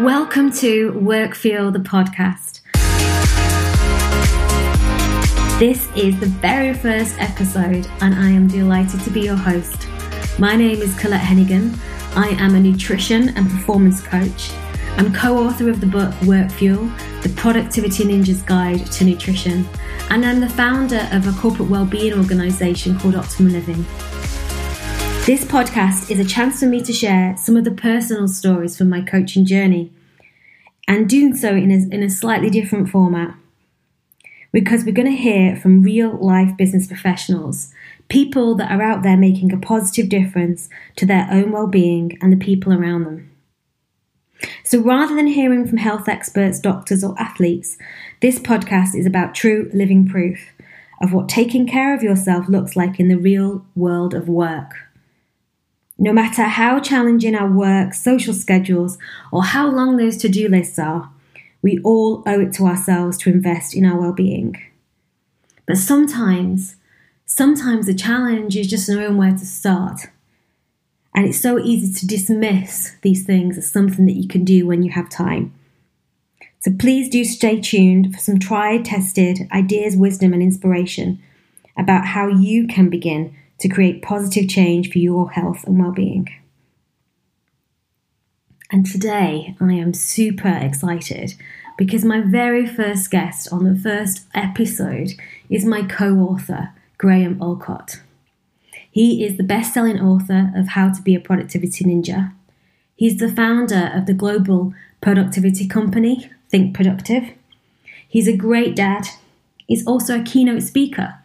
welcome to Work Fuel the podcast. This is the very first episode, and I am delighted to be your host. My name is Colette Heneghan. I am a nutrition and performance coach. I'm co author of the book Work Fuel The Productivity Ninja's Guide to Nutrition, and I'm the founder of a corporate well-being organisation called Optimal Living. This podcast is a chance for me to share some of the personal stories from my coaching journey and doing so in a, in a slightly different format because we're going to hear from real life business professionals, people that are out there making a positive difference to their own well-being and the people around them. So rather than hearing from health experts, doctors, or athletes, this podcast is about true living proof of what taking care of yourself looks like in the real world of work. No matter how challenging our work, social schedules, or how long those to do lists are, we all owe it to ourselves to invest in our well being. But sometimes, sometimes the challenge is just knowing where to start. And it's so easy to dismiss these things as something that you can do when you have time. So please do stay tuned for some tried, tested ideas, wisdom, and inspiration about how you can begin to create positive change for your health and well-being. And today I am super excited because my very first guest on the first episode is my co-author, Graham Allcott. He is the best-selling author of How to Be a Productivity Ninja. He's the founder of the global productivity company, Think Productive. He's a great dad. He's also a keynote speaker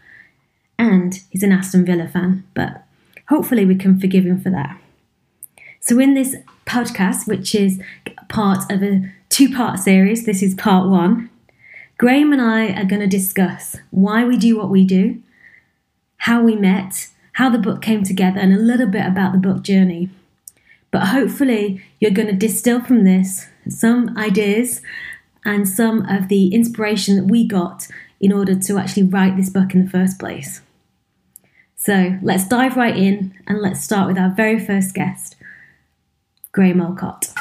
and he's an Aston Villa fan, but hopefully we can forgive him for that. So, in this podcast, which is part of a two part series, this is part one, Graham and I are going to discuss why we do what we do, how we met, how the book came together, and a little bit about the book journey. But hopefully, you're going to distill from this some ideas and some of the inspiration that we got in order to actually write this book in the first place. So let's dive right in and let's start with our very first guest, Graham Allcott.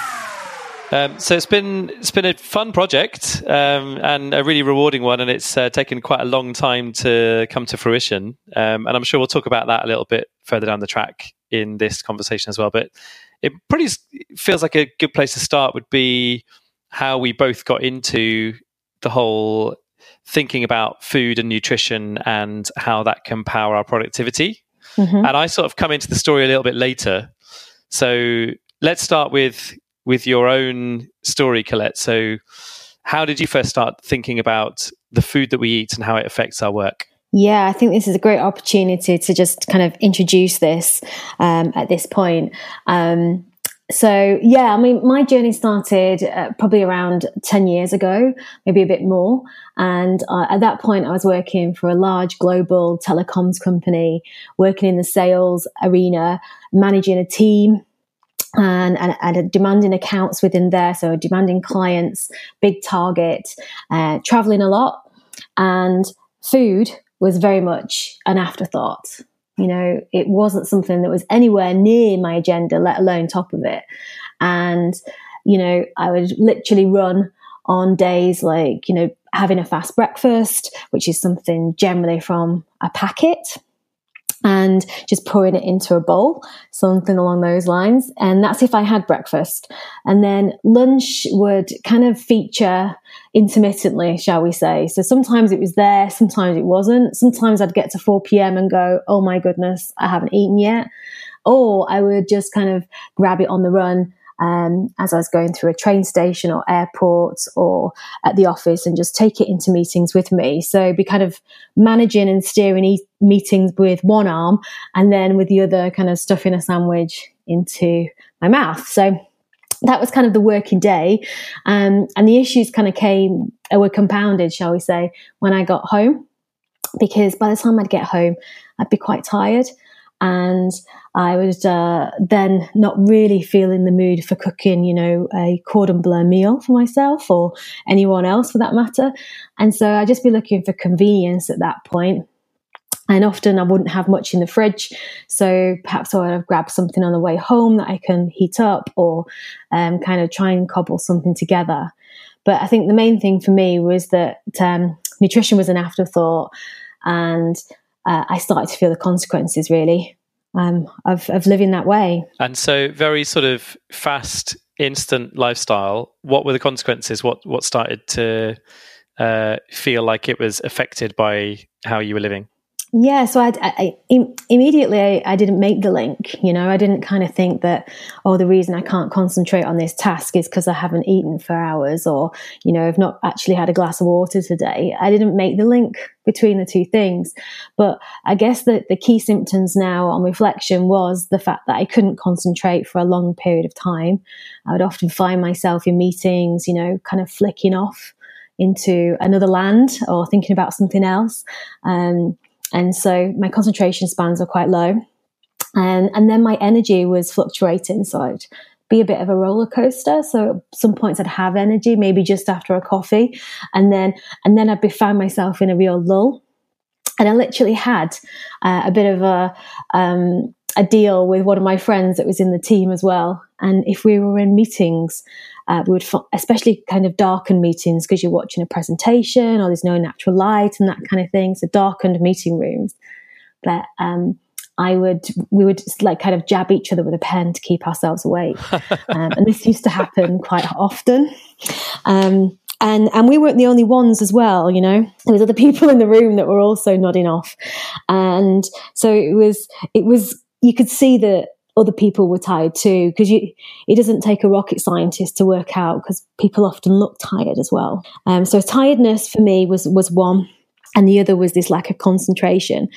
Um, so it's been it's been a fun project um, and a really rewarding one, and it's uh, taken quite a long time to come to fruition. Um, and I'm sure we'll talk about that a little bit further down the track in this conversation as well. But it pretty feels like a good place to start would be how we both got into the whole thinking about food and nutrition and how that can power our productivity. Mm-hmm. And I sort of come into the story a little bit later. So let's start with with your own story, Colette. So how did you first start thinking about the food that we eat and how it affects our work? Yeah, I think this is a great opportunity to just kind of introduce this um, at this point. Um, so yeah, I mean, my journey started uh, probably around 10 years ago, maybe a bit more. And uh, at that point, I was working for a large global telecoms company, working in the sales arena, managing a team. And, and, and demanding accounts within there. So demanding clients, big target, uh, traveling a lot and food was very much an afterthought. You know, it wasn't something that was anywhere near my agenda, let alone top of it. And, you know, I would literally run on days like, you know, having a fast breakfast, which is something generally from a packet and just pouring it into a bowl, something along those lines. And that's if I had breakfast. And then lunch would kind of feature intermittently, shall we say. So sometimes it was there, sometimes it wasn't. Sometimes I'd get to 4 p.m. and go, oh my goodness, I haven't eaten yet. Or I would just kind of grab it on the run um, as I was going through a train station or airport or at the office and just take it into meetings with me. So be kind of managing and steering e- meetings with one arm and then with the other kind of stuffing a sandwich into my mouth. So that was kind of the working day. Um, and the issues kind of came, uh, were compounded, shall we say, when I got home. Because by the time I'd get home, I'd be quite tired and I was uh, then not really feeling the mood for cooking, you know, a cordon bleu meal for myself or anyone else for that matter. And so I'd just be looking for convenience at that point. And often I wouldn't have much in the fridge. So perhaps I would have grabbed something on the way home that I can heat up or um, kind of try and cobble something together. But I think the main thing for me was that um, nutrition was an afterthought. And uh, I started to feel the consequences really um, of, of living that way. And so, very sort of fast, instant lifestyle. What were the consequences? What what started to uh, feel like it was affected by how you were living? Yeah, so I, I, immediately I, I, didn't make the link. You know, I didn't kind of think that oh, the reason I can't concentrate on this task is because I haven't eaten for hours, or you know, I've not actually had a glass of water today. I didn't make the link between the two things. But I guess that the key symptoms now on reflection was the fact that I couldn't concentrate for a long period of time. I would often find myself in meetings, you know, kind of flicking off into another land or thinking about something else. Um, and so my concentration spans are quite low. And, and then my energy was fluctuating. So I'd be a bit of a roller coaster. So at some points I'd have energy, maybe just after a coffee. And then, and then I'd be find myself in a real lull. And I literally had uh, a bit of a, um, a deal with one of my friends that was in the team as well. And if we were in meetings, uh, we would, especially kind of darkened meetings because you're watching a presentation or there's no natural light and that kind of thing. So darkened meeting rooms. But um, I would, we would like kind of jab each other with a pen to keep ourselves awake. um, and this used to happen quite often. Um, and and we weren't the only ones as well you know there was other people in the room that were also nodding off and so it was it was you could see that other people were tired too because it doesn't take a rocket scientist to work out because people often look tired as well. Um, so tiredness for me was was one and the other was this lack of concentration.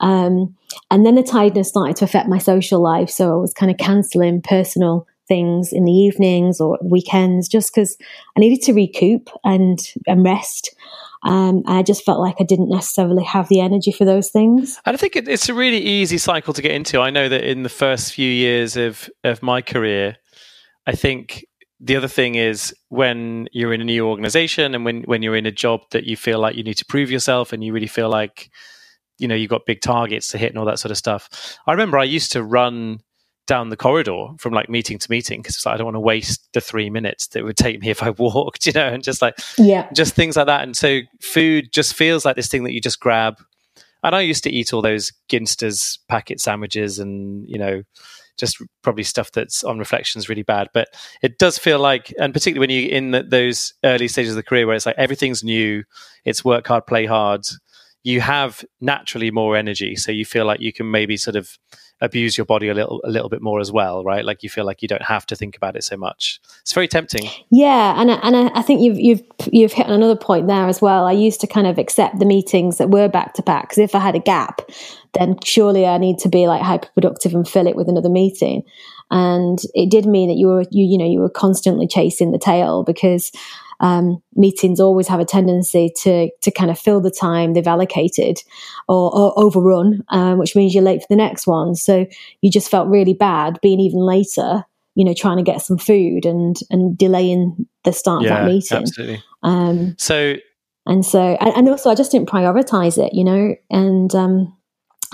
Um, and then the tiredness started to affect my social life so i was kind of cancelling personal things in the evenings or weekends just because i needed to recoup and and rest um, I just felt like I didn't necessarily have the energy for those things. And I think it, it's a really easy cycle to get into. I know that in the first few years of, of my career, I think the other thing is when you're in a new organization and when, when you're in a job that you feel like you need to prove yourself and you really feel like, you know, you've got big targets to hit and all that sort of stuff. I remember I used to run down the corridor from like meeting to meeting because like, I don't want to waste the three minutes that would take me if I walked, you know, and just like yeah, just things like that. And so food just feels like this thing that you just grab. And I used to eat all those Ginsters packet sandwiches and you know just probably stuff that's on reflections really bad. But it does feel like, and particularly when you're in the, those early stages of the career where it's like everything's new, it's work hard, play hard. You have naturally more energy, so you feel like you can maybe sort of abuse your body a little a little bit more as well, right? Like you feel like you don't have to think about it so much. It's very tempting. Yeah, and and I think you've you've you've hit on another point there as well. I used to kind of accept the meetings that were back to back because if I had a gap, then surely I need to be like hyper productive and fill it with another meeting. And it did mean that you were you you know you were constantly chasing the tail because um, meetings always have a tendency to to kind of fill the time they've allocated or, or overrun, um, which means you're late for the next one. So you just felt really bad being even later, you know, trying to get some food and and delaying the start yeah, of that meeting. Absolutely. Um, so and so and, and also I just didn't prioritize it, you know, and um,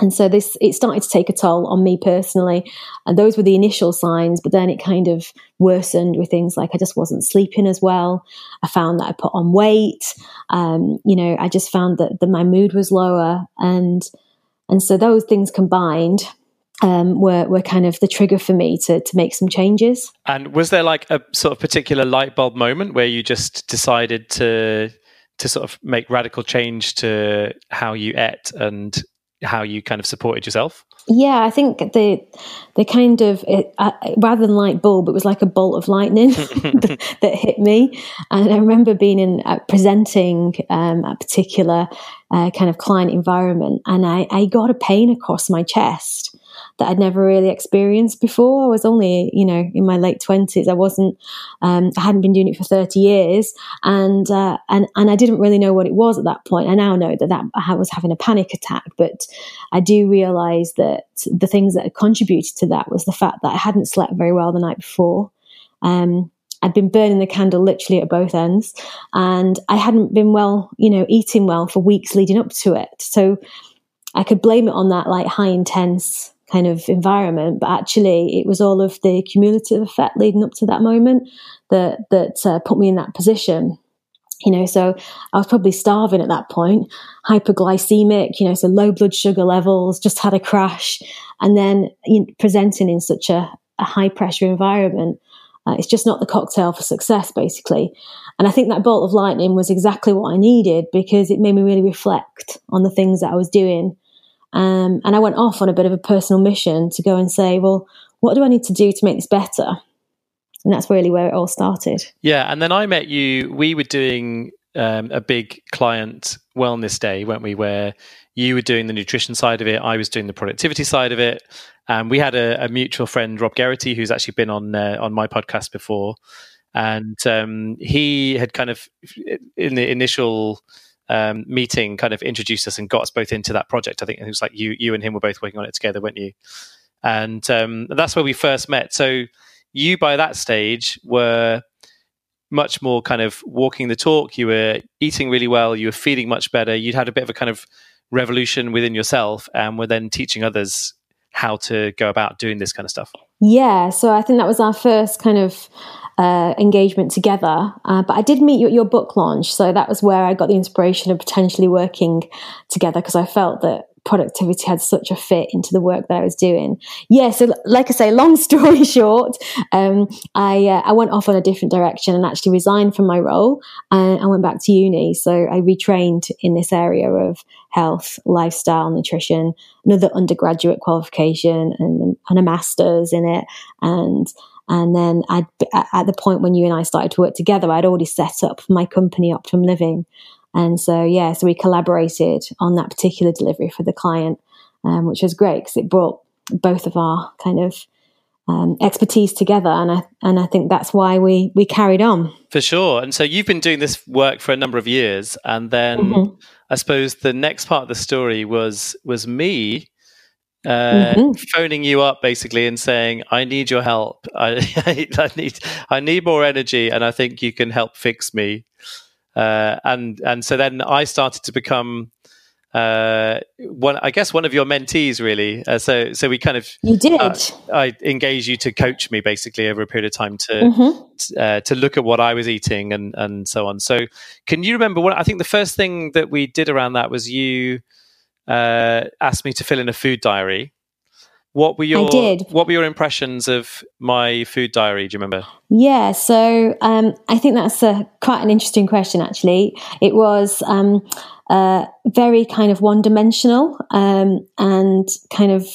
and so this it started to take a toll on me personally. And those were the initial signs but then it kind of worsened with things like i just wasn't sleeping as well. I found that i put on weight. Um, you know i just found that, that my mood was lower. And and so those things combined um, were were kind of the trigger for me to to make some changes. And was there like a sort of particular light bulb moment where you just decided to to sort of make radical change to how you ate and how you kind of supported yourself? Yeah, I think the the kind of it, uh, rather than light bulb, it was like a bolt of lightning that, that, hit me. And I remember being in uh, presenting um, a particular uh, kind of client environment, and I, I got a pain across my chest that I'd never really experienced before. I was only, you know, in my late twenties. I wasn't, um, I hadn't been doing it for 30 years and, uh, and, and I didn't really know what it was at that point. I now know that that I was having a panic attack, but I do realize that the things that contributed to that was the fact that I hadn't slept very well the night before. Um, I'd been burning the candle literally at both ends and I hadn't been well, you know, eating well for weeks leading up to it. So I could blame it on that like high intense kind of environment, but actually it was all of the cumulative effect leading up to that moment that that uh, put me in that position. You know, so I was probably starving at that point, hyperglycemic, you know, so low blood sugar levels, just had a crash, and then you know, presenting in such a, a high pressure environment. Uh, it's just not the cocktail for success, basically. And I think that bolt of lightning was exactly what I needed because it made me really reflect on the things that I was doing. Um, and I went off on a bit of a personal mission to go and say, well, what do I need to do to make this better? And that's really where it all started. Yeah. And then I met you. We were doing um, a big client wellness day, weren't we? Where you were doing the nutrition side of it, I was doing the productivity side of it. And we had a, a mutual friend, Rob Gerety, who's actually been on uh, on my podcast before, and um, he had kind of in the initial um, meeting kind of introduced us and got us both into that project. I think it was like you you and him were both working on it together, weren't you? And um, that's where we first met. So you by that stage were much more kind of walking the talk. You were eating really well. You were feeling much better. You'd had a bit of a kind of revolution within yourself, and were then teaching others how to go about doing this kind of stuff? Yeah, so I think that was our first kind of uh, engagement together. Uh, but I did meet you at your book launch, so that was where I got the inspiration of potentially working together because I felt that productivity had such a fit into the work that I was doing. Yeah, so like I say, long story short, um, I uh, I went off on a different direction and actually resigned from my role and I went back to uni. So I retrained in this area of health, lifestyle, nutrition, another undergraduate qualification, and, and a master's in it, and. And then I'd, at the point when you and I started to work together, I'd already set up my company, Optimum Living. And so, yeah, so we collaborated on that particular delivery for the client, um, which was great because it brought both of our kind of um, expertise together, and I and I think that's why we we carried on for sure. And so you've been doing this work for a number of years, and then mm-hmm. I suppose the next part of the story was was me uh, mm-hmm. phoning you up basically and saying, "I need your help. I, I need I need more energy, and I think you can help fix me." Uh, and and so then I started to become uh, one, I guess, one of your mentees, really. Uh, so so we kind of you did. Uh, I engaged you to coach me basically over a period of time to mm-hmm. t- uh, to look at what I was eating and and so on. So can you remember what I think the first thing that we did around that was you uh, asked me to fill in a food diary. What were your I did. What were your impressions of my food diary? Do you remember? Yeah, so um, I think that's a, quite an interesting question. Actually, it was um, uh, very kind of one dimensional, um, and kind of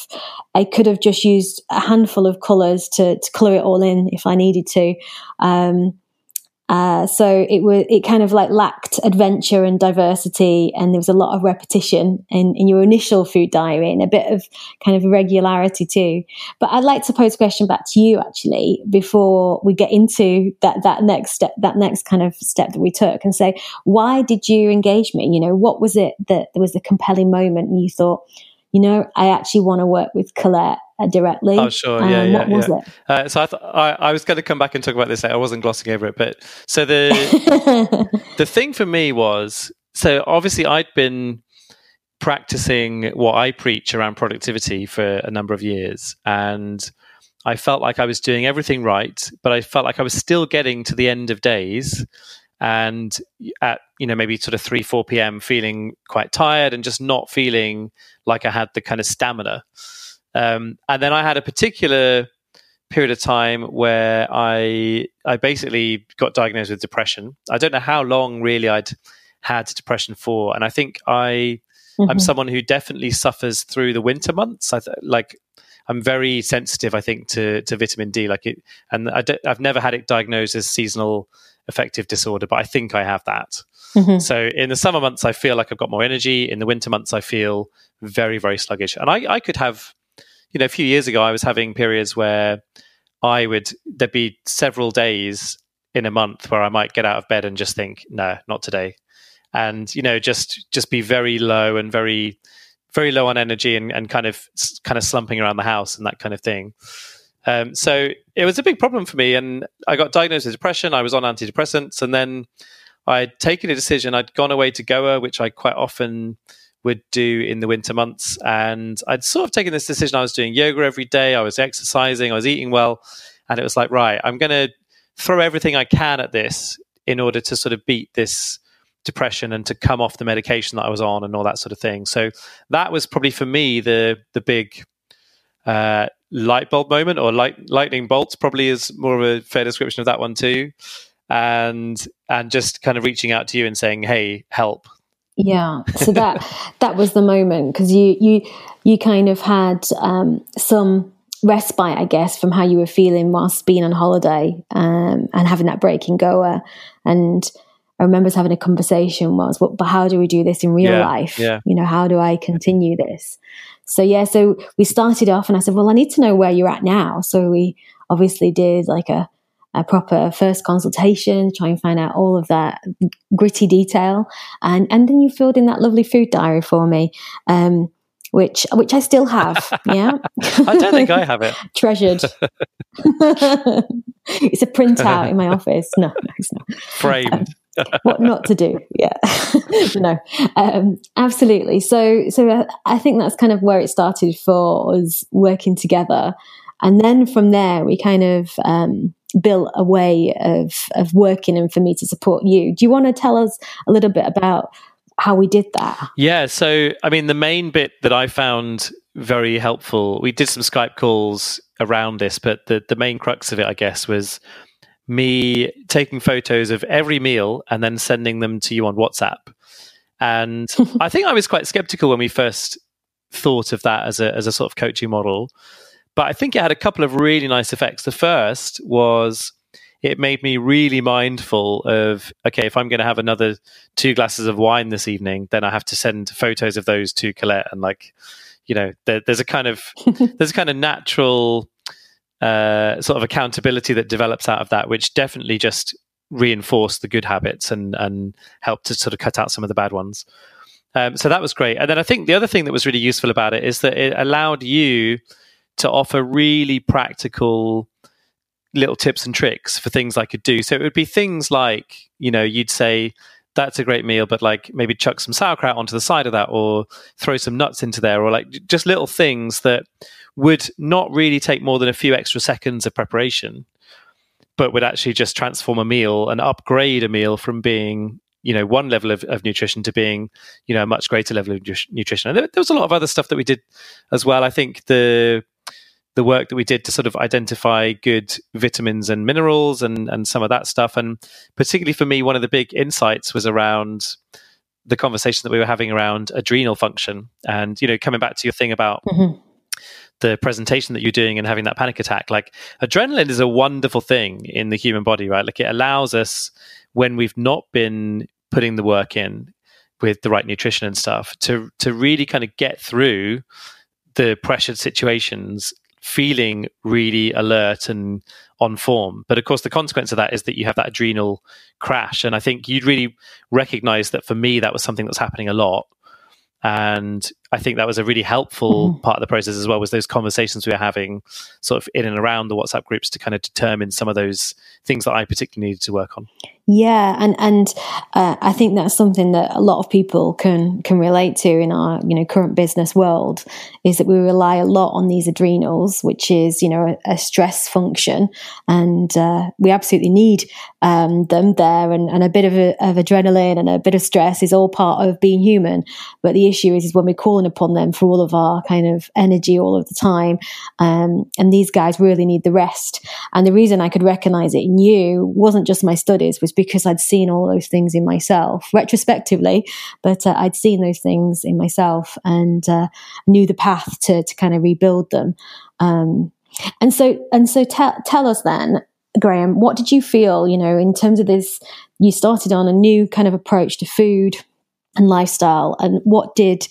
I could have just used a handful of colours to, to colour it all in if I needed to. Um, uh, so it was it kind of like lacked adventure and diversity, and there was a lot of repetition in, in your initial food diary and a bit of kind of irregularity too. But I'd like to pose a question back to you actually before we get into that that next step, that next kind of step that we took, and say why did you engage me? You know, what was it that there was a compelling moment, and you thought, you know, I actually want to work with Colette uh, directly. Oh, sure. Yeah, um, yeah. What was it? Uh, so I, th- I, I, was going to come back and talk about this. I wasn't glossing over it, but so the the thing for me was so obviously I'd been practicing what I preach around productivity for a number of years, and I felt like I was doing everything right, but I felt like I was still getting to the end of days and at you know maybe sort of 3 4 p.m feeling quite tired and just not feeling like i had the kind of stamina um, and then i had a particular period of time where i i basically got diagnosed with depression i don't know how long really i'd had depression for and i think i mm-hmm. i'm someone who definitely suffers through the winter months i th- like I'm very sensitive, I think, to to vitamin D. Like it, and I have never had it diagnosed as seasonal affective disorder, but I think I have that. Mm-hmm. So in the summer months, I feel like I've got more energy. In the winter months, I feel very, very sluggish. And I, I could have, you know, a few years ago, I was having periods where I would, there'd be several days in a month where I might get out of bed and just think, no, not today. And, you know, just, just be very low and very, very low on energy and, and kind of, kind of slumping around the house and that kind of thing. Um, so it was a big problem for me, and I got diagnosed with depression. I was on antidepressants, and then I'd taken a decision. I'd gone away to Goa, which I quite often would do in the winter months. And I'd sort of taken this decision. I was doing yoga every day, I was exercising, I was eating well. And it was like, right, I'm going to throw everything I can at this in order to sort of beat this depression and to come off the medication that I was on and all that sort of thing. So that was probably for me the the big uh, light bulb moment or light, lightning bolts probably is more of a fair description of that one too. And and just kind of reaching out to you and saying, "Hey, help." Yeah. So that that was the moment because you you you kind of had um, some respite, I guess, from how you were feeling whilst being on holiday um, and having that break in Goa. And I remember having a conversation was, well, but how do we do this in real Yeah, life? yeah. You know, how do I continue this? So yeah, so we started off and I said, well, I need to know where you're at now. So we obviously did like a, a proper first consultation, try and find out all of that gritty detail. And, and then you filled in that lovely food diary for me. Um, which which I still have, yeah. I don't think I have it. treasured. it's a printout in my office. No, no, it's not. Framed. What not to do? Yeah, no, um, absolutely. So, so I think that's kind of where it started for us working together, and then from there we kind of um, built a way of of working and for me to support you. Do you want to tell us a little bit about how we did that? Yeah. So, I mean, the main bit that I found very helpful, we did some Skype calls around this, but the, the main crux of it, I guess, was me taking photos of every meal and then sending them to you on WhatsApp. And I think I was quite skeptical when we first thought of that as a, as a sort of coaching model. But I think it had a couple of really nice effects. The first was it made me really mindful of okay, if I'm going to have another two glasses of wine this evening, then I have to send photos of those to Colette and like, you know, there, there's a kind of there's a kind of natural uh, sort of accountability that develops out of that, which definitely just reinforced the good habits and and helped to sort of cut out some of the bad ones. Um, so that was great. And then I think the other thing that was really useful about it is that it allowed you to offer really practical little tips and tricks for things I could do. So it would be things like, you know, you'd say, that's a great meal, but like maybe chuck some sauerkraut onto the side of that or throw some nuts into there or like just little things that would not really take more than a few extra seconds of preparation, but would actually just transform a meal and upgrade a meal from being you know one level of, of nutrition to being you know a much greater level of nu- nutrition. And there, there was a lot of other stuff that we did as well. I think the the work that we did to sort of identify good vitamins and minerals and and some of that stuff. And particularly for me one of the big insights was around the conversation that we were having around adrenal function and you know coming back to your thing about Mhm. the presentation that you're doing and having that panic attack. Like adrenaline is a wonderful thing in the human body right? Like it allows us when we've not been putting the work in with the right nutrition and stuff to to really kind of get through the pressured situations feeling really alert and on form. But of course the consequence of that is that you have that adrenal crash. And i think you'd really recognize that for me that was something that's happening a lot. And i think that was a really helpful Mhm. part of the process as well was those conversations we were having sort of in and around the whatsapp groups to kind of determine some of those things that i particularly needed to work on Yeah, and and uh, I think that's something that a lot of people can can relate to in our you know current business world is that we rely a lot on these adrenals, which is you know a, a stress function, and uh, we absolutely need um, them there, and, and a bit of, a, of adrenaline and a bit of stress is all part of being human. But the issue is, is when we're upon them for all of our kind of energy all of the time, um, and these guys really need the rest. And the reason I could recognize it in you wasn't just my studies, was because I'd seen all those things in myself retrospectively, but uh, I'd seen those things in myself and uh, knew the path to to kind of rebuild them. Um, and so and so tell tell us then, Graham, what did you feel? You know, in terms of this, you started on a new kind of approach to food and lifestyle, and what did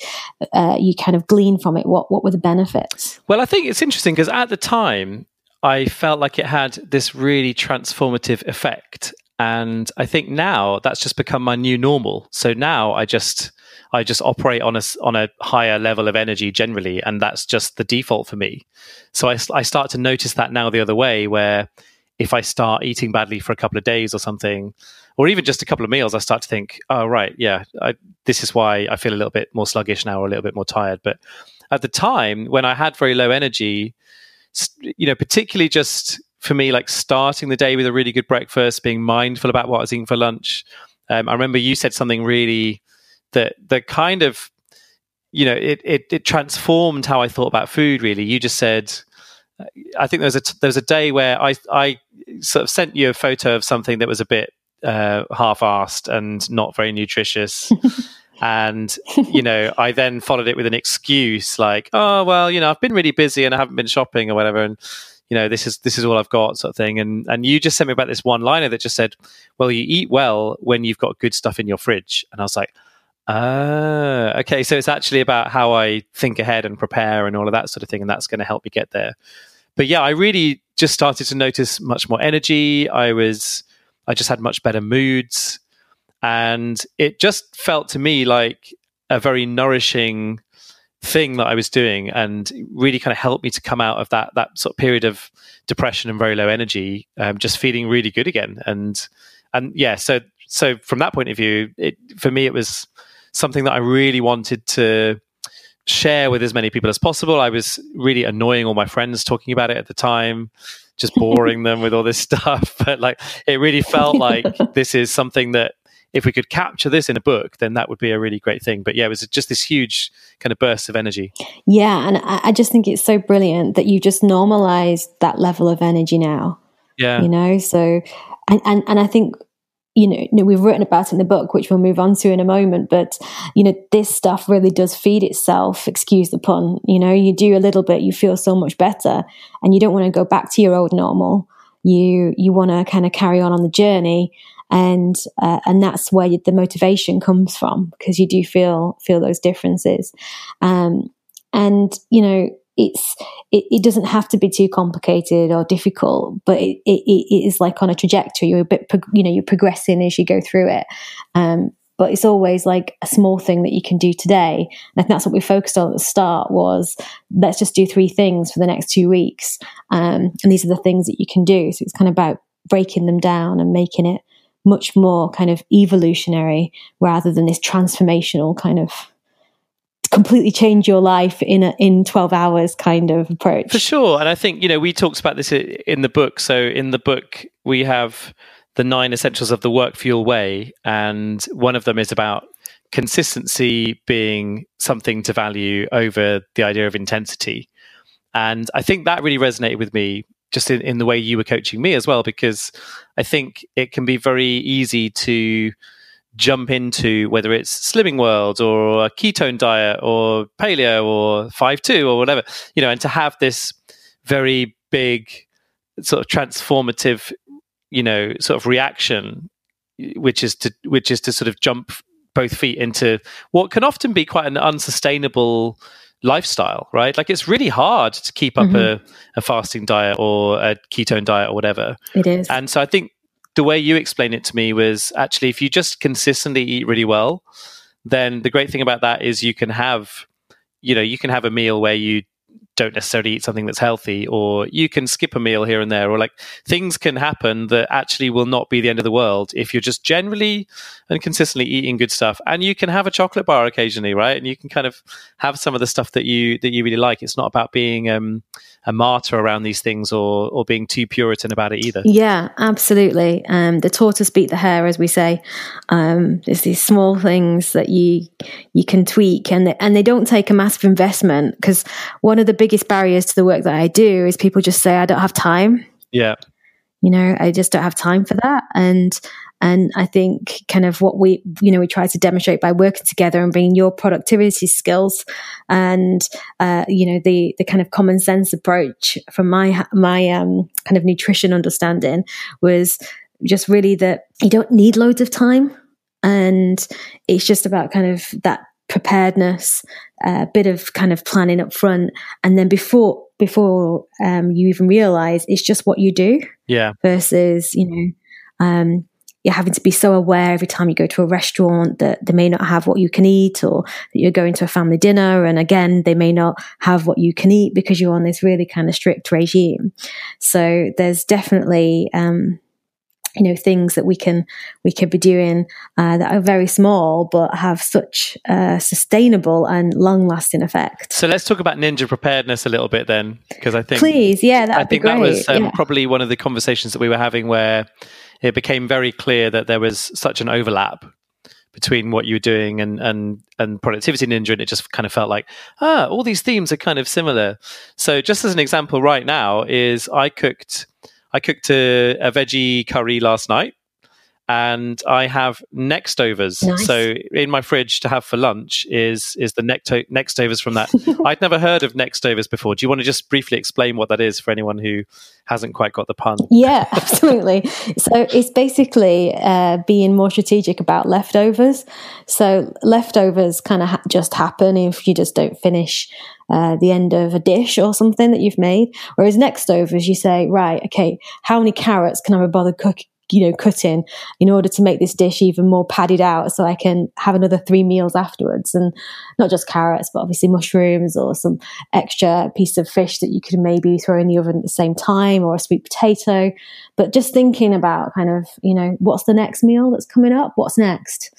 uh, you kind of glean from it? What what were the benefits? Well, I think it's interesting because at the time, I felt like it had this really transformative effect. And I think now that's just become my new normal. So now I just I just operate on a on a higher level of energy generally, and that's just the default for me. So I start to notice that now the other way, where if I start eating badly for a couple of days or something, or even just a couple of meals, I start to think, oh, right, yeah, I, this is why I feel a little bit more sluggish now or a little bit more tired. But at the time when I had very low energy, you know, particularly just for me, like starting the day with a really good breakfast, being mindful about what I was eating for lunch. Um, I remember you said something really that that kind of, you know, it, it it transformed how I thought about food. Really, you just said, I think there was a there was a day where I I sort of sent you a photo of something that was a bit uh, half-assed and not very nutritious. and you know i then followed it with an excuse like oh well you know i've been really busy and i haven't been shopping or whatever and you know this is this is all i've got sort of thing. And and you just sent me about this one liner that just said well you eat well when you've got good stuff in your fridge. And i was like ah okay so it's actually about how i think ahead and prepare and all of that sort of thing and that's going to help me get there. But yeah i really just started to notice much more energy. I was I just had much better moods. And it just felt to me like a very nourishing thing that I was doing and really kind of helped me to come out of that that sort of period of depression and very low energy, um, just feeling really good again. And and yeah, so so from that point of view, it for me it was something that I really wanted to share with as many people as possible. I was really annoying all my friends talking about it at the time just boring them with all this stuff. But like, it really felt like this is something that if we could capture this in a book, then that would be a really great thing. But yeah, it was just this huge kind of burst of energy. Yeah. And I just think it's so brilliant that you just normalized that level of energy now. Yeah. You know, so, and, and, and I think you know, we've written about in the book, which we'll move on to in a moment. But, you know, this stuff really does feed itself, excuse the pun. You know, you do a little bit, you feel so much better, and you don't want to go back to your old normal. You, you want to kind of carry on on the journey. And, uh, and that's where the motivation comes from because you do feel, feel those differences. Um, and, you know, it's it, it, doesn't have to be too complicated or difficult, but it, it, it is like on a trajectory. You're a bit, you know, you're progressing as you go through it. Um, but it's always like a small thing that you can do today. And I think that's what we focused on at the start was let's just do three things for the next two weeks. Um, and these are the things that you can do. So it's kind of about breaking them down and making it much more kind of evolutionary rather than this transformational kind of completely change your life in a, in 12 hours kind of approach. For sure. And I think, you know, we talked about this in the book. So in the book, we have the nine essentials of the work fuel way. And one of them is about consistency being something to value over the idea of intensity. And I think that really resonated with me just in, in the way you were coaching me as well, because I think it can be very easy to jump into whether it's slimming world or a ketone diet or paleo or 5-2 or whatever you know and to have this very big sort of transformative you know sort of reaction which is to which is to sort of jump both feet into what can often be quite an unsustainable lifestyle right? Like it's really hard to keep up mm-hmm. a, a fasting diet or a ketone diet or whatever. It is. And so i think the way you explained it to me was actually if you just consistently eat really well, then the great thing about that is you can have, you know, you can have a meal where you don't necessarily eat something that's healthy or you can skip a meal here and there or like things can happen that actually will not be the end of the world if you're just generally and consistently eating good stuff. And you can have a chocolate bar occasionally right? And you can kind of have some of the stuff that you that you really like. It's not about being um, a martyr around these things or or being too puritan about it either. Yeah absolutely. Um, the tortoise beat the hare as we say. Um, there's these small things that you you can tweak and they, and they don't take a massive investment because one of the big biggest barriers to the work that I do is people just say, I don't have time. Yeah. You know, I just don't have time for that. And, and I think kind of what we, you know, we try to demonstrate by working together and bringing your productivity skills and, uh, you know, the, the kind of common sense approach from my, my, um, kind of nutrition understanding was just really that you don't need loads of time. And it's just about kind of that preparedness, a bit of kind of planning up front, and then before before um, you even realize it's just what you do. Yeah. Versus, you know, um, you're having to be so aware every time you go to a restaurant that they may not have what you can eat, or that you're going to a family dinner, and again they may not have what you can eat because you're on this really kind of strict regime. So there's definitely um, you know things that we can we could be doing uh, that are very small but have such a sustainable and long lasting effect. So let's talk about ninja preparedness a little bit then, because I think please, yeah, I think that was um, yeah. probably one of the conversations that we were having where it became very clear that there was such an overlap between what you were doing and and and productivity ninja and it just kind of felt like ah all these themes are kind of similar so just as an example right now is i cooked I cooked a, a veggie curry last night and I have Nextovers. Nice. So in my fridge to have for lunch is is the Necto- Nextovers from that. I'd never heard of Nextovers before. Do you want to just briefly explain what that is for anyone who hasn't quite got the pun? Yeah, absolutely. so it's basically uh, being more strategic about leftovers. So leftovers kind of ha- just happen if you just don't finish uh, the end of a dish or something that you've made. Whereas Nextovers, you say, right, okay, how many carrots can I bother cooking? You know, cutting in order to make this dish even more padded out so I can have another three meals afterwards. And not just carrots, but obviously mushrooms or some extra piece of fish that you could maybe throw in the oven at the same time or a sweet potato. But just thinking about kind of, you know, what's the next meal that's coming up? What's next?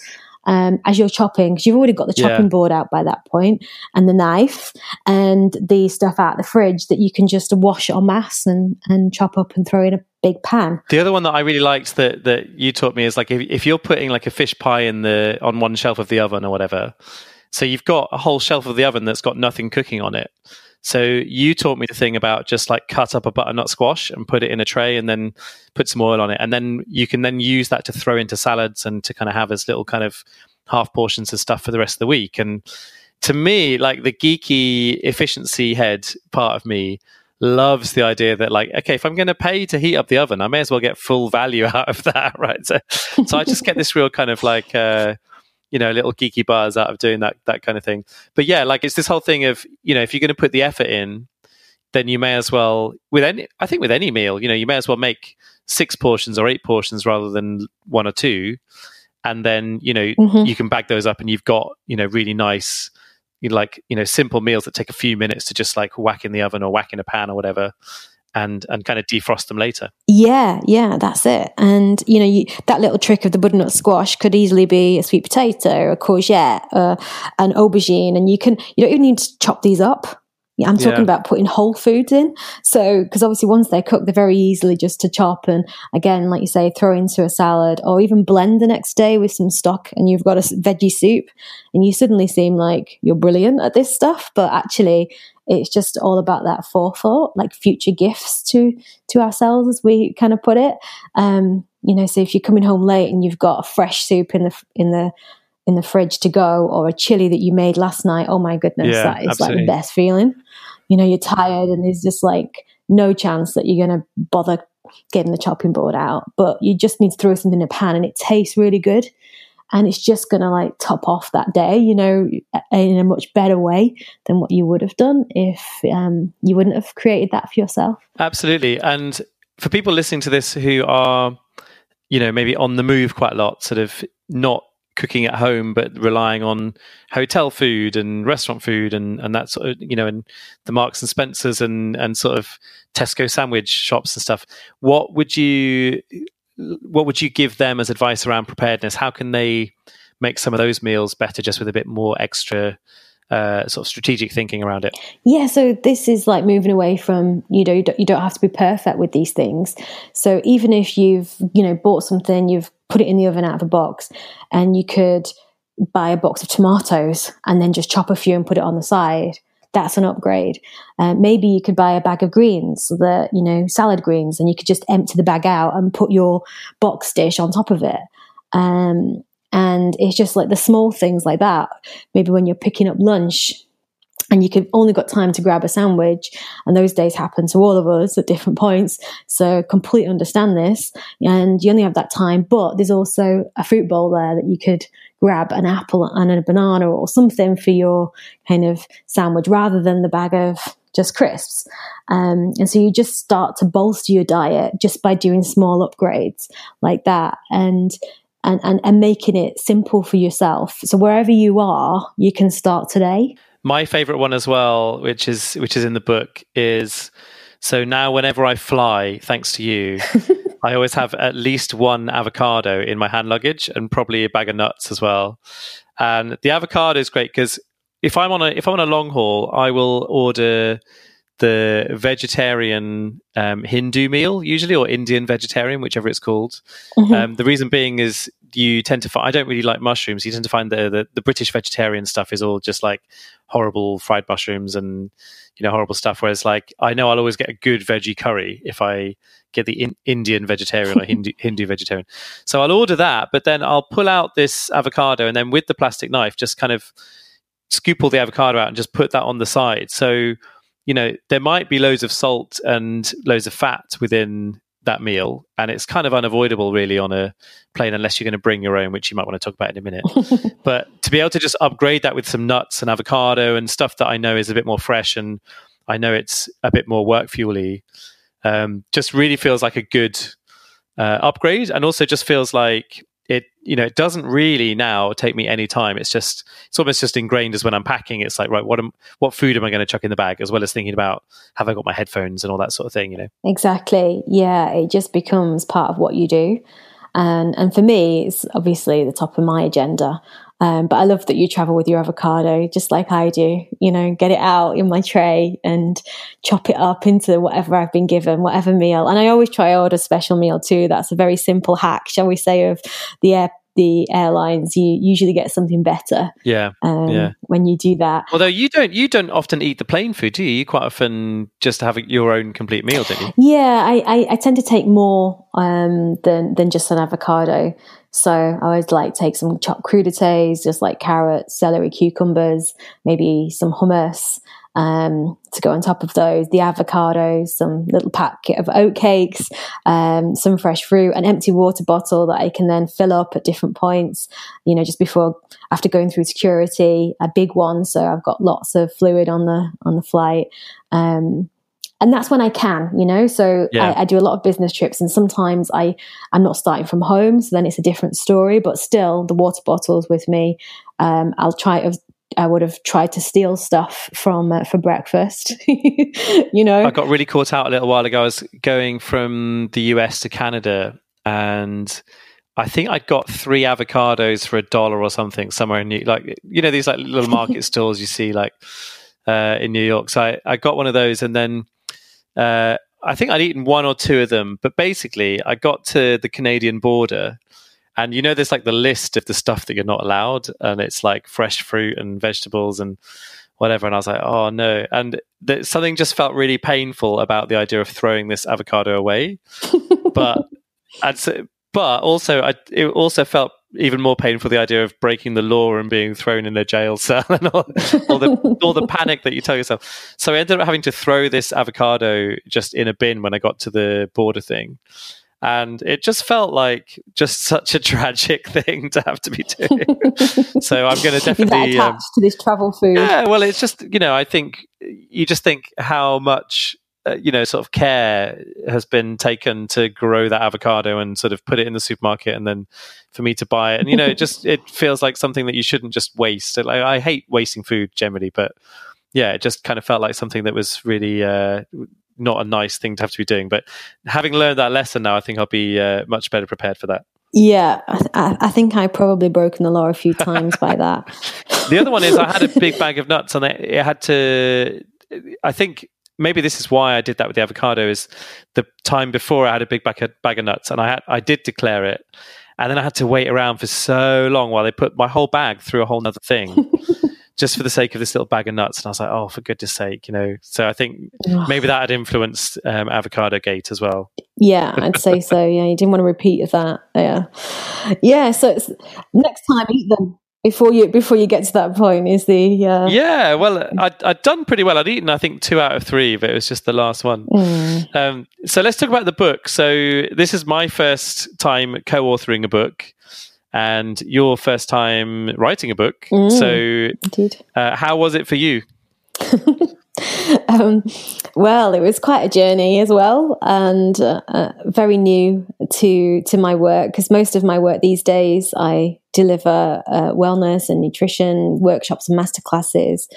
um, as you're chopping because you've already got the chopping yeah. board out by that point and the knife and the stuff out the fridge that you can just wash en masse and, and chop up and throw in a big pan. The other one that I really liked that that you taught me is like if, if you're putting like a fish pie in the on one shelf of the oven or whatever, so you've got a whole shelf of the oven that's got nothing cooking on it. So you taught me the thing about just like cut up a butternut squash and put it in a tray and then put some oil on it. And then you can then use that to throw into salads and to kind of have as little kind of half portions of stuff for the rest of the week. And to me, like the geeky efficiency head part of me loves the idea that like okay if i'm going to pay to heat up the oven i may as well get full value out of that right so so i just get this real kind of like uh you know, little geeky bars out of doing that that kind of thing. But yeah, like it's this whole thing of you know, if you're going to put the effort in, then you may as well with any. I think with any meal, you know, you may as well make six portions or eight portions rather than one or two, and then you know mm-hmm. you can bag those up and you've got you know really nice. You like you know simple meals that take a few minutes to just like whack in the oven or whack in a pan or whatever, and and kind of defrost them later. Yeah, yeah, that's it. And you know, you, that little trick of the butternut squash could easily be a sweet potato, a courgette, uh, an aubergine, and you can you don't even need to chop these up. I'm talking yeah. about putting whole foods in. So, because obviously once they're cooked, they're very easily just to chop and again, like you say, throw into a salad or even blend the next day with some stock and you've got a veggie soup and you suddenly seem like you're brilliant at this stuff. But actually, it's just all about that forethought, like future gifts to to ourselves, as we kind of put it. Um, you know, so if you're coming home late and you've got a fresh soup in the in the in the fridge to go, or a chili that you made last night, oh my goodness, yeah, that is absolutely. like the best feeling. You know, you're tired and there's just like no chance that you're going to bother getting the chopping board out, but you just need to throw something in a pan and it tastes really good and it's just going to like top off that day, you know, in a much better way than what you would have done if um, you wouldn't have created that for yourself. Absolutely. And for people listening to this who are, you know, maybe on the move quite a lot, sort of not cooking at home but relying on hotel food and restaurant food and and that sort of you know and the marks and spencers and and sort of tesco sandwich shops and stuff what would you what would you give them as advice around preparedness? How can they make some of those meals better just with a bit more extra uh, sort of strategic thinking around it? Yeah, so this is like moving away from you know you don't, you don't have to be perfect with these things. So even if you've you know bought something, you've put it in the oven out of a box, and you could buy a box of tomatoes and then just chop a few and put it on the side that's an upgrade. Uh, maybe you could buy a bag of greens, the you know salad greens, and you could just empty the bag out and put your box dish on top of it. Um, and it's just like the small things like that. Maybe when you're picking up lunch, and you could only got time to grab a sandwich and those days happen to all of us at different points so completely understand this and you only have that time but there's also a fruit bowl there that you could grab an apple and a banana or something for your kind of sandwich rather than the bag of just crisps. Um, and so you just start to bolster your diet just by doing small upgrades like that and, and, and, and making it simple for yourself. So wherever you are, you can start today. My favorite one as well, which is which is in the book, is so now whenever I fly, thanks to you, I always have at least one avocado in my hand luggage and probably a bag of nuts as well. And the avocado is great because if I'm on a if I'm on a long haul, I will order the vegetarian um, Hindu meal usually, or Indian vegetarian, whichever it's called. Mm-hmm. Um, the reason being is you tend to find I don't really like mushrooms. You tend to find the, the, the British vegetarian stuff is all just like horrible fried mushrooms and you know horrible stuff. Whereas like I know I'll always get a good veggie curry if I get the in, Indian vegetarian or Hindu, Hindu vegetarian. So I'll order that, but then I'll pull out this avocado and then with the plastic knife just kind of scoop all the avocado out and just put that on the side. So you know, there might be loads of salt and loads of fat within that meal, and it's kind of unavoidable, really, on a plane unless you're going to bring your own, which you might want to talk about in a minute. but to be able to just upgrade that with some nuts and avocado and stuff that I know is a bit more fresh and I know it's a bit more work fuely, um, just really feels like a good uh, upgrade, and also just feels like it you know it doesn't really now take me any time. It's just it's almost just ingrained as when i'm packing it's like right what am what food am i going to chuck in the bag as well as thinking about have i got my headphones and all that sort of thing you know? Exactly. Yeah it just becomes part of what you do. And and for me it's obviously the top of my agenda um, but I love that you travel with your avocado, just like I do. You know, get it out in my tray and chop it up into whatever I've been given, whatever meal. And I always try to order special meal too. That's a very simple hack, shall we say, of the air the airlines, you usually get something better. Yeah, um, yeah. When you do that, although you don't, you don't often eat the plain food, do you? You quite often just have your own complete meal, don't you? Yeah, I, I, I tend to take more um, than than just an avocado. So I always like take some chopped crudités, just like carrots, celery, cucumbers, maybe some hummus um, to go on top of those. The avocados, some little packet of oat cakes, um, some fresh fruit, an empty water bottle that I can then fill up at different points. You know, just before after going through security, a big one, so I've got lots of fluid on the on the flight. Um, and that's when I can, you know. So yeah. I, I, do a lot of business trips, and sometimes I I'm not starting from home, so then it's a different story. But still, the water bottles with me. Um, I'll try. I would have tried to steal stuff from uh, for breakfast. you know, I got really caught out a little while ago. I was going from the US to Canada, and I think I got three avocados for a dollar or something somewhere in New like you know these like little market stores you see like uh, in New York. So I, I got one of those, and then uh, I think I'd eaten one or two of them, but basically, I got to the Canadian border, and you know, there's like the list of the stuff that you're not allowed, and it's like fresh fruit and vegetables and whatever. And I was like, oh no. And th- something just felt really painful about the idea of throwing this avocado away. but, so, but also, I, it also felt even more painful the idea of breaking the law and being thrown in a jail cell and all, all, the all the panic that you tell yourself. So I ended up having to throw this avocado just in a bin when I got to the border thing. And it just felt like just such a tragic thing to have to be doing. so I'm going to definitely attached um, to this travel food. Yeah, well, it's just you know I think you just think how much uh, you know, sort of care has been taken to grow that avocado and sort of put it in the supermarket, and then for me to buy it, and you know, it just it feels like something that you shouldn't just waste. Like, I hate wasting food generally, but yeah, it just kind of felt like something that was really uh, not a nice thing to have to be doing. But having learned that lesson now, I think I'll be uh, much better prepared for that. Yeah, I, I, think I probably broken the law a few times by that. the other one is I had a big bag of nuts, and it had to. I think maybe this is why I did that with the avocado. Is the time before I had a big bag of, bag of nuts, and I had I did declare it, and then I had to wait around for so long while they put my whole bag through a whole other thing. just for the sake of this little bag of nuts. And I was like, oh, for goodness sake, you know. So I think maybe that had influenced um, Avocado Gate as well. Yeah, I'd say so. Yeah, you didn't want to repeat of that. Yeah, yeah. So it's next time, eat them before you before you get to that point is the uh... yeah well I'd, I'd done pretty well i'd eaten i think two out of three but it was just the last one mm. um, so let's talk about the book so this is my first time co-authoring a book and your first time writing a book. Mm, so uh, how was it for you? Um, well, it was quite a journey as well, and uh, uh, very new to to my work because most of my work these days I deliver uh, wellness and nutrition workshops and masterclasses.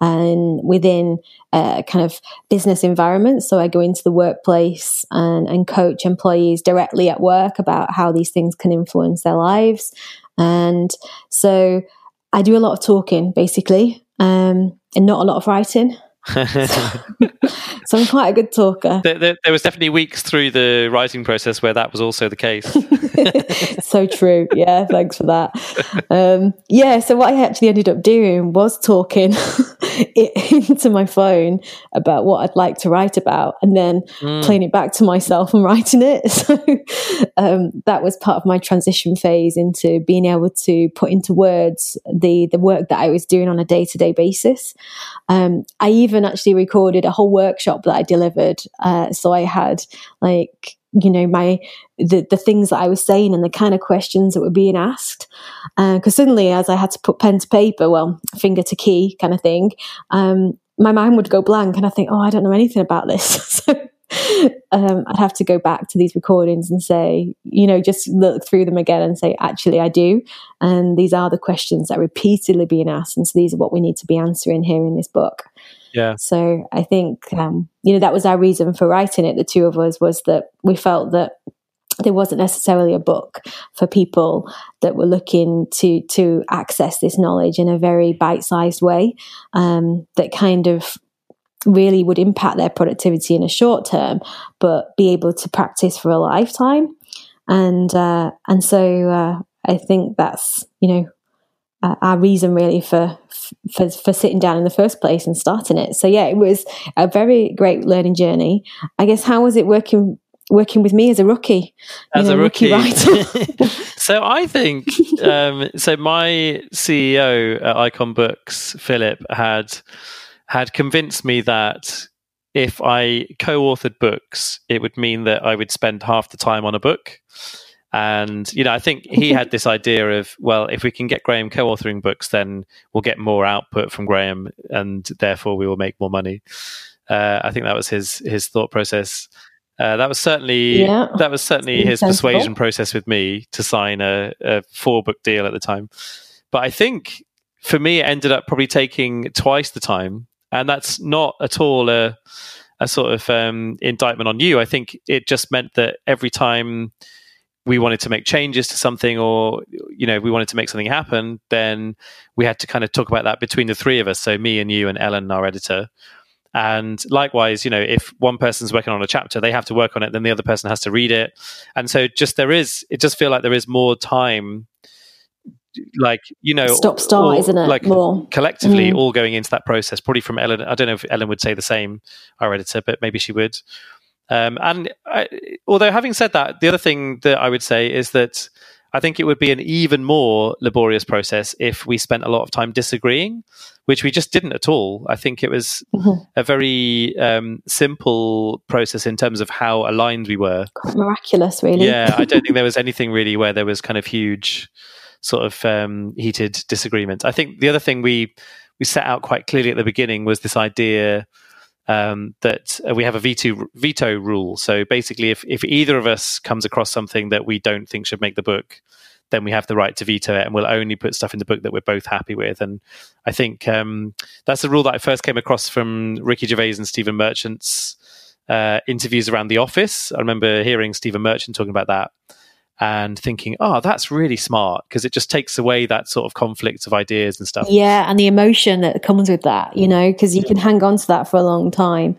And within a kind of business environment. So I go into the workplace and, and coach employees directly at work about how these things can influence their lives. And so I do a lot of talking basically, um, and not a lot of writing. so I'm quite a good talker. There, there, there, was definitely weeks through the writing process where that was also the case. so true. Yeah, thanks for that. Um, yeah, so what I actually ended up doing was talking into my phone about what I'd like to write about, and then mm. playing it back to myself and writing it. So um, that was part of my transition phase into being able to put into words the the work that I was doing on a day to day basis. Um, I even actually recorded a whole workshop that I delivered. Uh, so I had like you know my the the things that I was saying and the kind of questions that were being asked. Because uh, suddenly, as I had to put pen to paper, well, finger to key kind of thing, um, my mind would go blank, and I think, oh, I don't know anything about this. so um, I'd have to go back to these recordings and say, you know, just look through them again and say, actually, I do. And these are the questions that are repeatedly being asked. And so these are what we need to be answering here in this book. Yeah. So I think, um, you know, that was our reason for writing it, the two of us, was that we felt that there wasn't necessarily a book for people that were looking to to access this knowledge in a very bite-sized way um, that kind of really would impact their productivity in a short term, but be able to practice for a lifetime. And uh, and so uh, I think that's you know uh, our reason really for, for for sitting down in the first place and starting it. So yeah, it was a very great learning journey. I guess how was it working working with me as a rookie? As know, a rookie, rookie so I think um, so. My CEO at Icon Books, Philip, had had convinced me that if I co-authored books, it would mean that I would spend half the time on a book. And you know, I think he had this idea of, well, if we can get Graham co-authoring books, then we'll get more output from Graham, and therefore we will make more money. Uh, I think that was his his thought process. Uh, that was certainly yeah, that was certainly his sensible. persuasion process with me to sign a, a four book deal at the time. But I think for me, it ended up probably taking twice the time and that's not at all a a sort of um, indictment on you. I think it just meant that every time we wanted to make changes to something or you know we wanted to make something happen then we had to kind of talk about that between the three of us. So me and you and ellen our editor. And likewise you know if one person's working on a chapter they have to work on it then the other person has to read it. And so just there is it just feel like there is more time like you know stop start isn't it? like more. collectively mm. all going into that process probably from ellen. I don't know if ellen would say the same our editor but maybe she would um, and I, although having said that the other thing that i would say is that i think it would be an even more laborious process if we spent a lot of time disagreeing which we just didn't at all i think it was mm-hmm. a very um, simple process in terms of how aligned we were Quite miraculous really yeah i don't think there was anything really where there was kind of huge sort of um, heated disagreement. I think the other thing we we set out quite clearly at the beginning was this idea um, that uh, we have a veto veto rule. So basically, if if either of us comes across something that we don't think should make the book, then we have the right to veto it, and we'll only put stuff in the book that we're both happy with. And I think um, that's the rule that I first came across from Ricky Gervais and Stephen Merchant's uh, interviews around The Office. I remember hearing Stephen Merchant talking about that and thinking, oh, that's really smart because it just takes away that sort of conflict of ideas and stuff. Yeah, and the emotion that comes with that, you know, because you can hang on to that for a long time.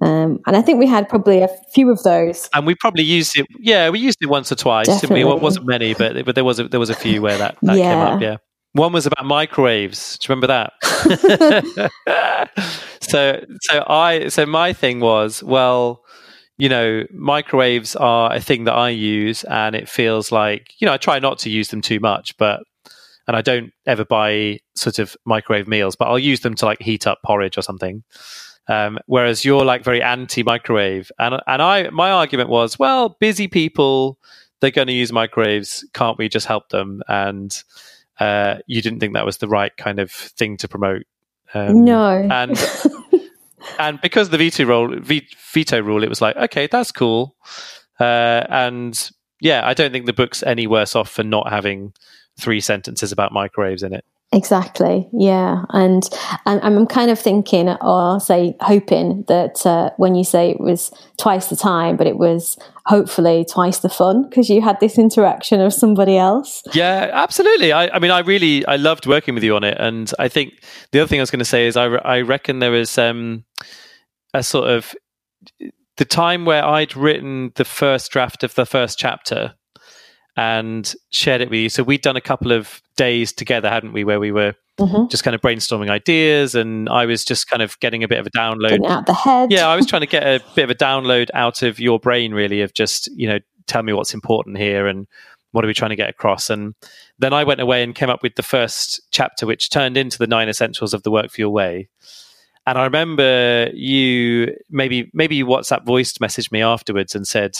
Um, and I think we had probably a few of those. And we probably used it. Yeah, we used it once or twice. Definitely. It wasn't many, but but there was a, there was a few where that, that yeah. came up. Yeah. One was about microwaves. Do you remember that? so so I so my thing was well you know, microwaves are a thing that I use, and it feels like, you know, I try not to use them too much, but, and I don't ever buy sort of microwave meals, but I'll use them to like heat up porridge or something. Um, whereas you're like very anti microwave. And, and I, my argument was, well, busy people, they're going to use microwaves. Can't we just help them? And, uh, you didn't think that was the right kind of thing to promote. Um, no. And, and because the veto rule, veto rule, it was like, okay, that's cool. Uh, and yeah, I don't think the book's any worse off for not having three sentences about microwaves in it. Exactly. Yeah. And, and I'm kind of thinking or say hoping that uh, when you say it was twice the time, but it was hopefully twice the fun because you had this interaction of somebody else. Yeah, absolutely. I, I, mean, I really, I loved working with you on it. And I think the other thing I was going to say is I, I reckon there was um, a sort of the time where I'd written the first draft of the first chapter and shared it with you. So we'd done a couple of days together, hadn't we, where we were mm-hmm. just kind of brainstorming ideas, and I was just kind of getting a bit of a download getting out the head. Yeah, I was trying to get a bit of a download out of your brain, really, of just you know, tell me what's important here and what are we trying to get across. And then I went away and came up with the first chapter, which turned into the nine essentials of the Work Fuel Way. And I remember you maybe maybe you WhatsApp voiced messaged me afterwards and said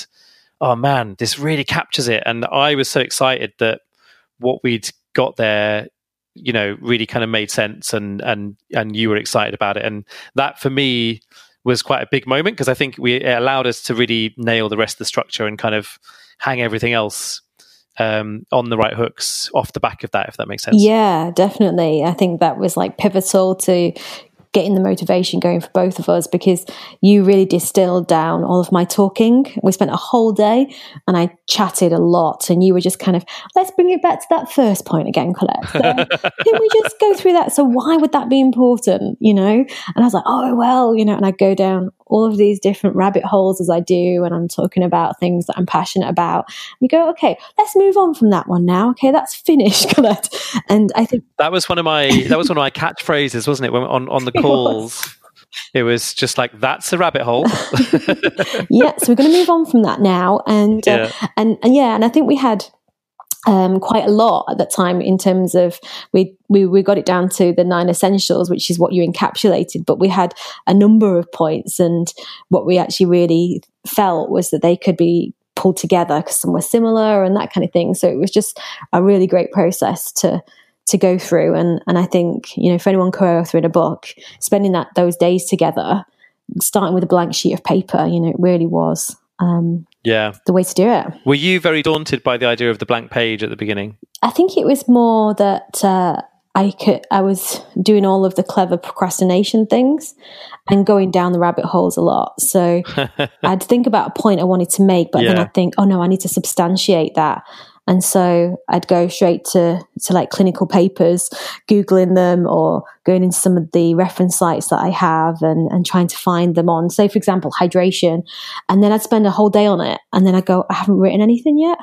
oh man, this really captures it. And I was so excited that what we'd got there, you know, really kind of made sense and and and you were excited about it. And that for me was quite a big moment because I think we it allowed us to really nail the rest of the structure and kind of hang everything else um, on the right hooks off the back of that, if that makes sense. Yeah, definitely. I think that was like pivotal to getting the motivation going for both of us because you really distilled down all of my talking. We spent a whole day and I chatted a lot, and you were just kind of, let's bring it back to that first point again, Colette. So, can we just go through that? So, why would that be important? You know? And I was like, oh, well, you know, and I go down all of these different rabbit holes as I do when I'm talking about things that I'm passionate about. You go, okay, let's move on from that one now. Okay, that's finished, Colette. And I think that was one of my that was one of my catchphrases, wasn't it? When, on on the calls. It was just like that's a rabbit hole. yeah, so we're going to move on from that now, and uh, yeah. and and yeah, and I think we had um, quite a lot at that time in terms of we, we we got it down to the nine essentials, which is what you encapsulated. But we had a number of points, and what we actually really felt was that they could be pulled together because some were similar and that kind of thing. So it was just a really great process to to go through. And and I think you know for anyone co-authoring a book, spending that those days together, starting with a blank sheet of paper, you know, it really was um, yeah. the way to do it. Were you very daunted by the idea of the blank page at the beginning? I think it was more that uh, i could i was doing all of the clever procrastination things and going down the rabbit holes a lot. So i'd think about a point i wanted to make but yeah. then i'd think oh no i need to substantiate that and so I'd go straight to, to like clinical papers, Googling them or going into some of the reference sites that I have and, and trying to find them on, say, for example, hydration. And then I'd spend a whole day on it. And then I'd go, I haven't written anything yet.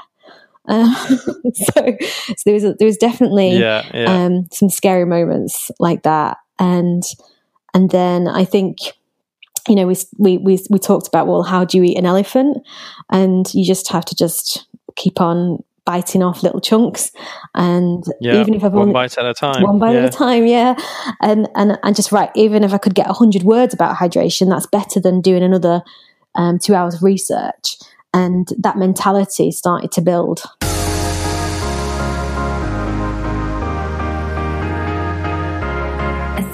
Uh, so, so there was, there was definitely yeah, yeah. Um, some scary moments like that. And, and then I think, you know, we, we, we, we talked about, well, how do you eat an elephant? And you just have to just keep on biting off little chunks and yeah, even if I've one only, bite at a time one bite yeah. at a time yeah and and and just right even if I could get a hundred words about hydration that's better than doing another um, two hours of research and that mentality started to build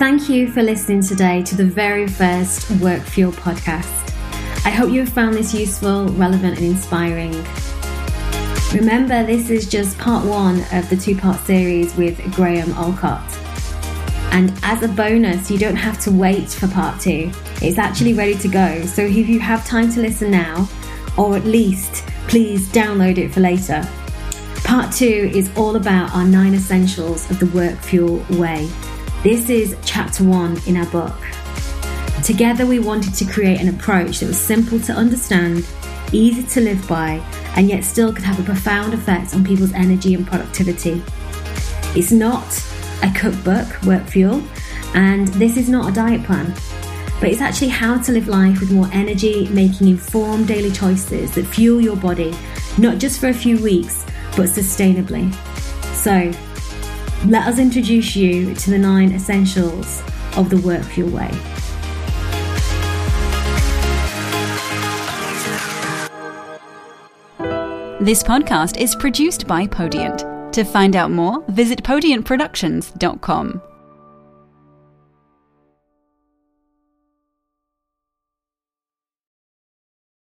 Thank you for listening today to the very first Work Fuel podcast. I hope you have found this useful, relevant, and inspiring. Remember, this is just part one of the two part series with Graham Allcott. And as a bonus, you don't have to wait for part two. It's actually ready to go. So if you have time to listen now, or at least please download it for later. Part two is all about our nine essentials of the Work Fuel Way. This is chapter one in our book. Together, we wanted to create an approach that was simple to understand, easy to live by, and yet still could have a profound effect on people's energy and productivity. It's not a cookbook, work fuel, and this is not a diet plan, but it's actually how to live life with more energy, making informed daily choices that fuel your body, not just for a few weeks, but sustainably. So, let us introduce you to the nine essentials of the Work Fuel Way. This podcast is produced by Podiant. To find out more, visit podiantproductions.com.